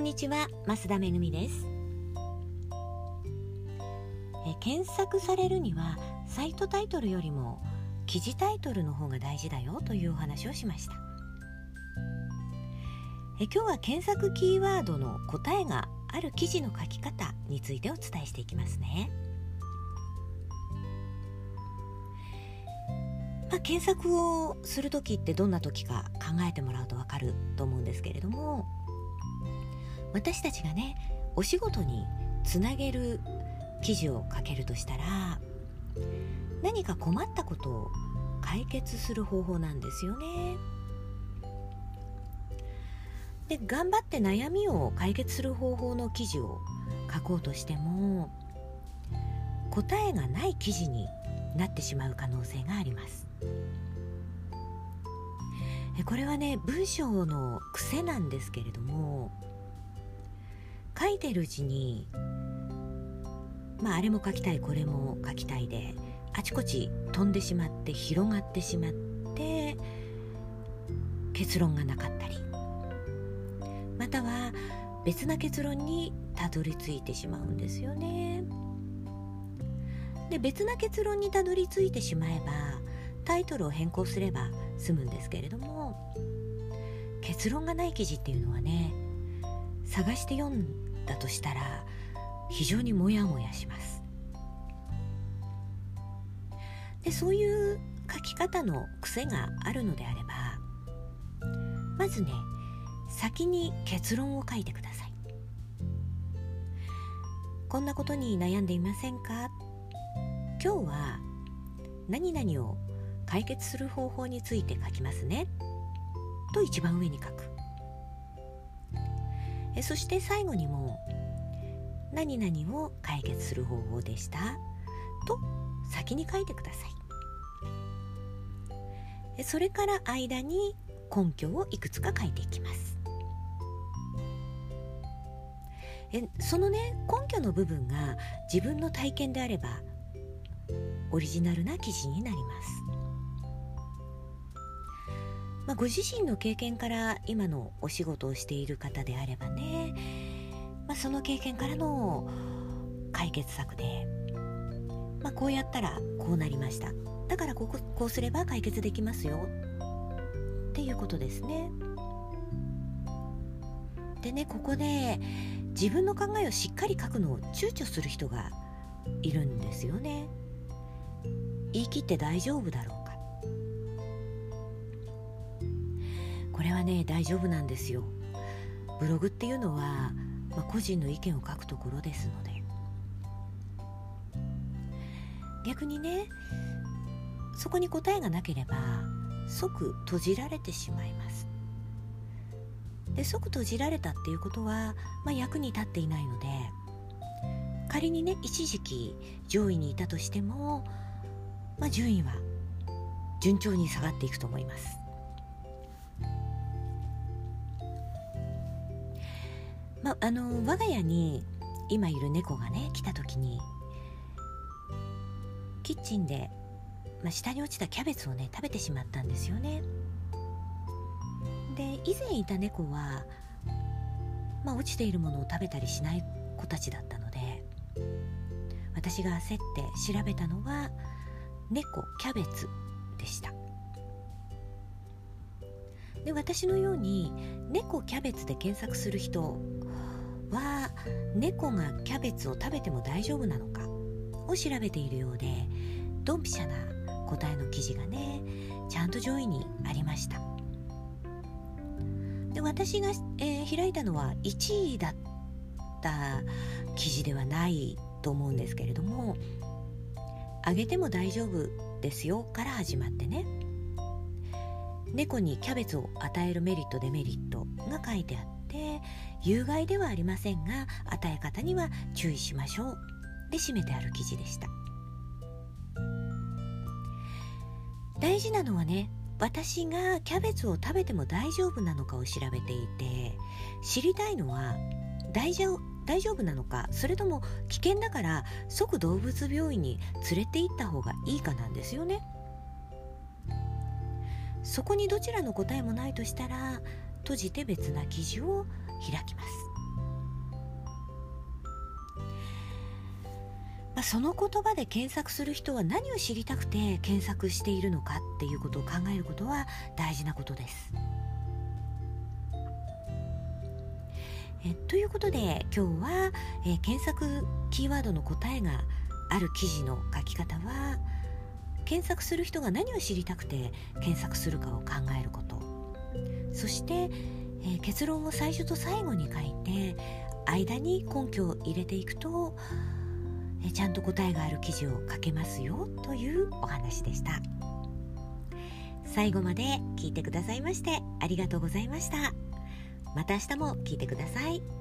んにちは増田めぐみです。え検索されるにはサイトタイトルよりも記事タイトルの方が大事だよというお話をしました。え今日は検索キーワードの答えがある記事の書き方についてお伝えしていきますね。まあ、検索をする時ってどんな時か考えてもらうと分かると思うんですけれども私たちがねお仕事につなげる記事を書けるとしたら何か困ったことを解決する方法なんですよね。で頑張って悩みを解決する方法の記事を書こうとしても答えがない記事になってしまう可能性があります。これはね文章の癖なんですけれどもいてるうちにまああれも書きたいこれも書きたいであちこち飛んでしまって広がってしまって結論がなかったりまたは別な結論にたどり着いてしまうんですよね。で別な結論にたどり着いてしまえばタイトルを変更すれば済むんですけれども結論がない記事っていうのはね探して読んだとしたら非常にモヤモヤします。でそういう書き方の癖があるのであればまずね先に結論を書いてください。こんなことに悩んでいませんか？今日は何々を解決する方法について書きますね。と一番上に書く。えそして最後にも何々を解決する方法でした。と先に書いてください。それから間に根拠をいくつか書いていきます。えそのね根拠の部分が自分の体験であればオリジナルな記事になります。まあ、ご自身の経験から今のお仕事をしている方であればね、まあ、その経験からの解決策で、まあ、こうやったらこうなりましただからこここうすれば解決できますよっていうことですね。でねここで自分の考えをしっかり書くのを躊躇する人がいるんですよね。言い切って大丈夫だろうこれはね大丈夫なんですよ。ブログっていうのは、まあ、個人の意見を書くところですので。逆にねそこに答えがなければ即閉じられてしまいます。で即閉じられたっていうことは、まあ、役に立っていないので仮にね一時期上位にいたとしても、まあ、順位は順調に下がっていくと思います。まあの我が家に今いる猫がね来た時にキッチンで、まあ、下に落ちたキャベツをね食べてしまったんですよね。で以前いた猫は、まあ、落ちているものを食べたりしない子たちだったので私が焦って調べたのは猫キャベツでした。で私のように猫キャベツで検索する人は猫がキャベツを食べても大丈夫なのかを調べているようでドンピシャな答えの記事がねちゃんと上位にありました。で私が、えー、開いたのは1位だった記事ではないと思うんですけれどもあげても大丈夫ですよから始まってね。猫にキャベツを与えるメリットデメリットが書いてあって有害ではありませんが与え方には注意しましょう。で締めてある記事でした。大事なのはね私がキャベツを食べても大丈夫なのかを調べていて知りたいのは大丈大丈夫なのかそれとも危険だから即動物病院に連れて行った方がいいかなんですよね。そこにどちらの答えもないとしたら閉じて別な記事を開きます。まあ、その言葉で検索する人は何を知りたくて検索しているのかっていうことを考えることは大事なことです。えということで今日は、え検索キーワードの答えがある記事の書き方は検索する人が何を知りたくて検索するかを考えることそして、えー、結論を最初と最後に書いて間に根拠を入れていくと、えー、ちゃんと答えがある記事を書けますよというお話でした最後まで聞いてくださいましてありがとうございましたまた明日も聞いてください。